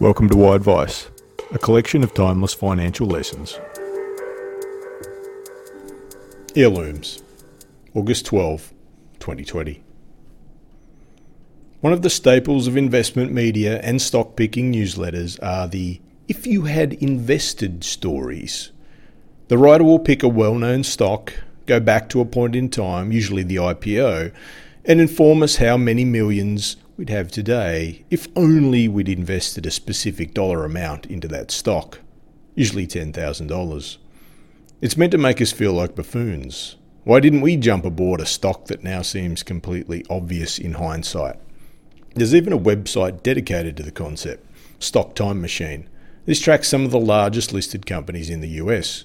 Welcome to Why Advice, a collection of timeless financial lessons. Heirlooms, August 12, 2020. One of the staples of investment media and stock picking newsletters are the if you had invested stories. The writer will pick a well known stock, go back to a point in time, usually the IPO, and inform us how many millions we'd have today if only we'd invested a specific dollar amount into that stock, usually $10,000. It's meant to make us feel like buffoons. Why didn't we jump aboard a stock that now seems completely obvious in hindsight? There's even a website dedicated to the concept, Stock Time Machine. This tracks some of the largest listed companies in the US.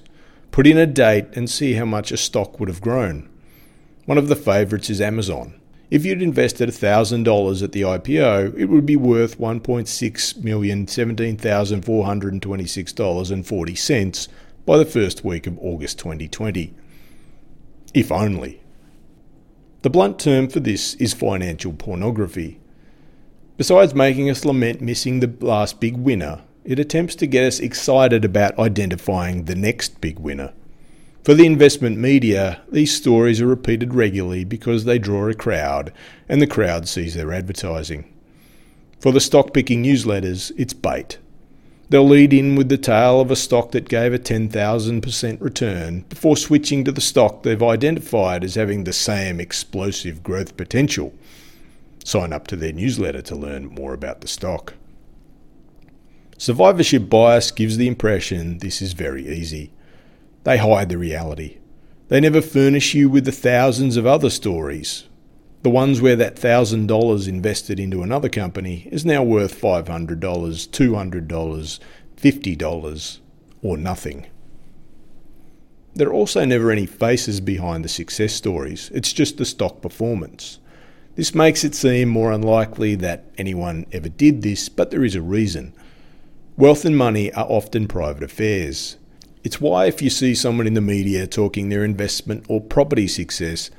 Put in a date and see how much a stock would have grown. One of the favourites is Amazon. If you'd invested $1,000 at the IPO, it would be worth $1,617,426.40 by the first week of August 2020. If only. The blunt term for this is financial pornography. Besides making us lament missing the last big winner, it attempts to get us excited about identifying the next big winner. For the investment media, these stories are repeated regularly because they draw a crowd, and the crowd sees their advertising. For the stock picking newsletters, it's bait. They'll lead in with the tale of a stock that gave a 10,000% return before switching to the stock they've identified as having the same explosive growth potential. Sign up to their newsletter to learn more about the stock. Survivorship bias gives the impression this is very easy. They hide the reality. They never furnish you with the thousands of other stories. The ones where that thousand dollars invested into another company is now worth $500, $200, $50, or nothing. There are also never any faces behind the success stories, it's just the stock performance. This makes it seem more unlikely that anyone ever did this, but there is a reason. Wealth and money are often private affairs. It's why, if you see someone in the media talking their investment or property success,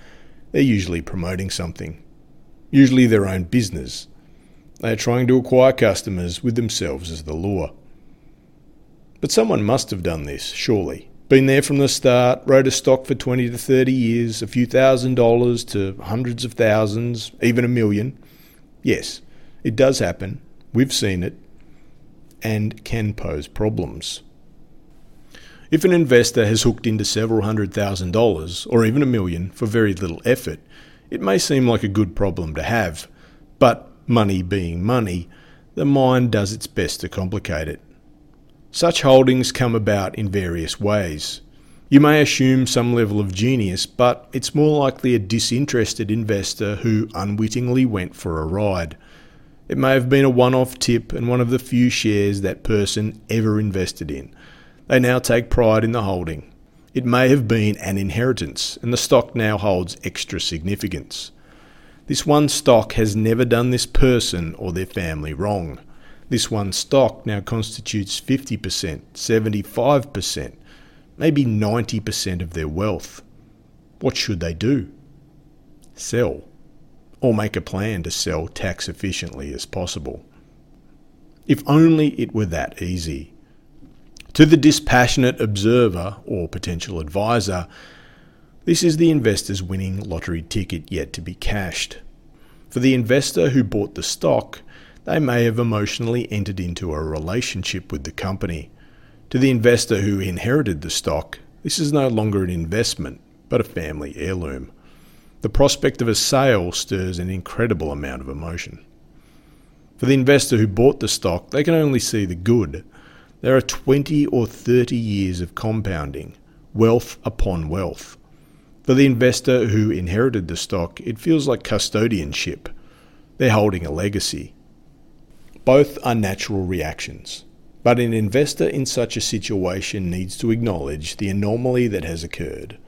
they're usually promoting something, usually their own business. They are trying to acquire customers with themselves as the lure. But someone must have done this, surely. Been there from the start, rode a stock for 20 to 30 years, a few thousand dollars to hundreds of thousands, even a million. Yes, it does happen. We've seen it and can pose problems. If an investor has hooked into several hundred thousand dollars, or even a million, for very little effort, it may seem like a good problem to have. But, money being money, the mind does its best to complicate it. Such holdings come about in various ways. You may assume some level of genius, but it's more likely a disinterested investor who unwittingly went for a ride. It may have been a one off tip and one of the few shares that person ever invested in. They now take pride in the holding. It may have been an inheritance, and the stock now holds extra significance. This one stock has never done this person or their family wrong. This one stock now constitutes 50%, 75%, maybe 90% of their wealth. What should they do? Sell or make a plan to sell tax efficiently as possible. If only it were that easy. To the dispassionate observer or potential advisor, this is the investor's winning lottery ticket yet to be cashed. For the investor who bought the stock, they may have emotionally entered into a relationship with the company. To the investor who inherited the stock, this is no longer an investment, but a family heirloom. The prospect of a sale stirs an incredible amount of emotion. For the investor who bought the stock, they can only see the good. There are 20 or 30 years of compounding, wealth upon wealth. For the investor who inherited the stock, it feels like custodianship. They're holding a legacy. Both are natural reactions, but an investor in such a situation needs to acknowledge the anomaly that has occurred.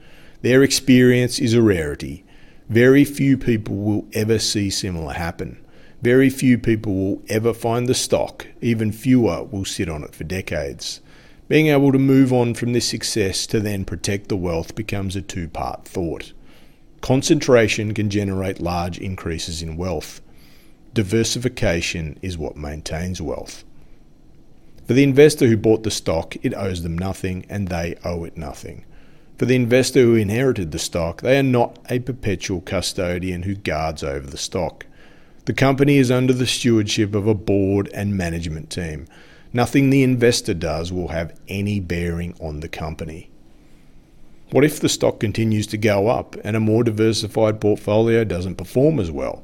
Their experience is a rarity, very few people will ever see similar happen. Very few people will ever find the stock, even fewer will sit on it for decades. Being able to move on from this success to then protect the wealth becomes a two part thought. Concentration can generate large increases in wealth. Diversification is what maintains wealth. For the investor who bought the stock, it owes them nothing and they owe it nothing. For the investor who inherited the stock, they are not a perpetual custodian who guards over the stock. The company is under the stewardship of a board and management team. Nothing the investor does will have any bearing on the company. What if the stock continues to go up and a more diversified portfolio doesn't perform as well?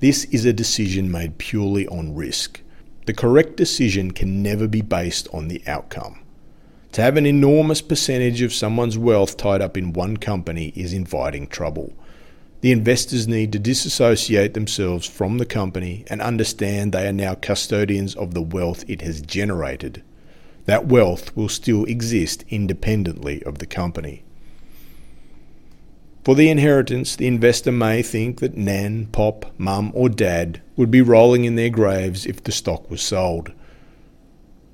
This is a decision made purely on risk. The correct decision can never be based on the outcome. To have an enormous percentage of someone's wealth tied up in one company is inviting trouble. The investors need to disassociate themselves from the company and understand they are now custodians of the wealth it has generated. That wealth will still exist independently of the company. For the inheritance, the investor may think that Nan, Pop, Mum, or Dad would be rolling in their graves if the stock was sold.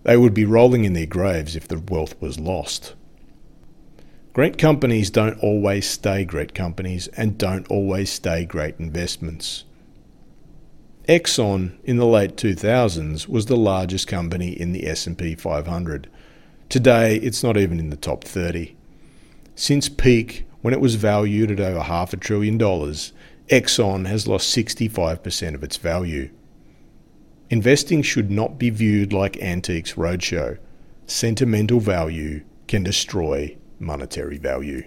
They would be rolling in their graves if the wealth was lost. Great companies don't always stay great companies and don't always stay great investments. Exxon in the late 2000s was the largest company in the S&P 500. Today, it's not even in the top 30. Since peak, when it was valued at over half a trillion dollars, Exxon has lost 65% of its value. Investing should not be viewed like Antiques Roadshow. Sentimental value can destroy monetary value.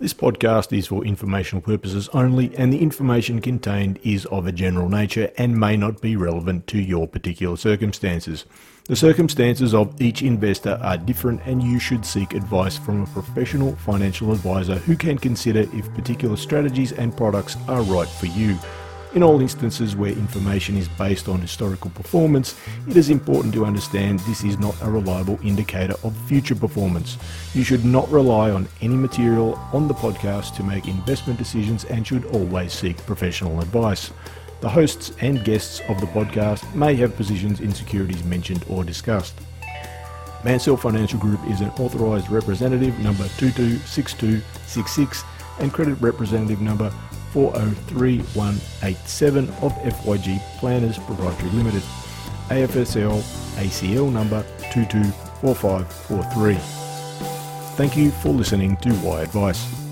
This podcast is for informational purposes only, and the information contained is of a general nature and may not be relevant to your particular circumstances. The circumstances of each investor are different, and you should seek advice from a professional financial advisor who can consider if particular strategies and products are right for you. In all instances where information is based on historical performance, it is important to understand this is not a reliable indicator of future performance. You should not rely on any material on the podcast to make investment decisions and should always seek professional advice. The hosts and guests of the podcast may have positions in securities mentioned or discussed. Mansell Financial Group is an authorised representative number 226266 and credit representative number 403187 of FYG Planners Proprietary Limited, AFSL ACL number 224543. Thank you for listening to Why Advice.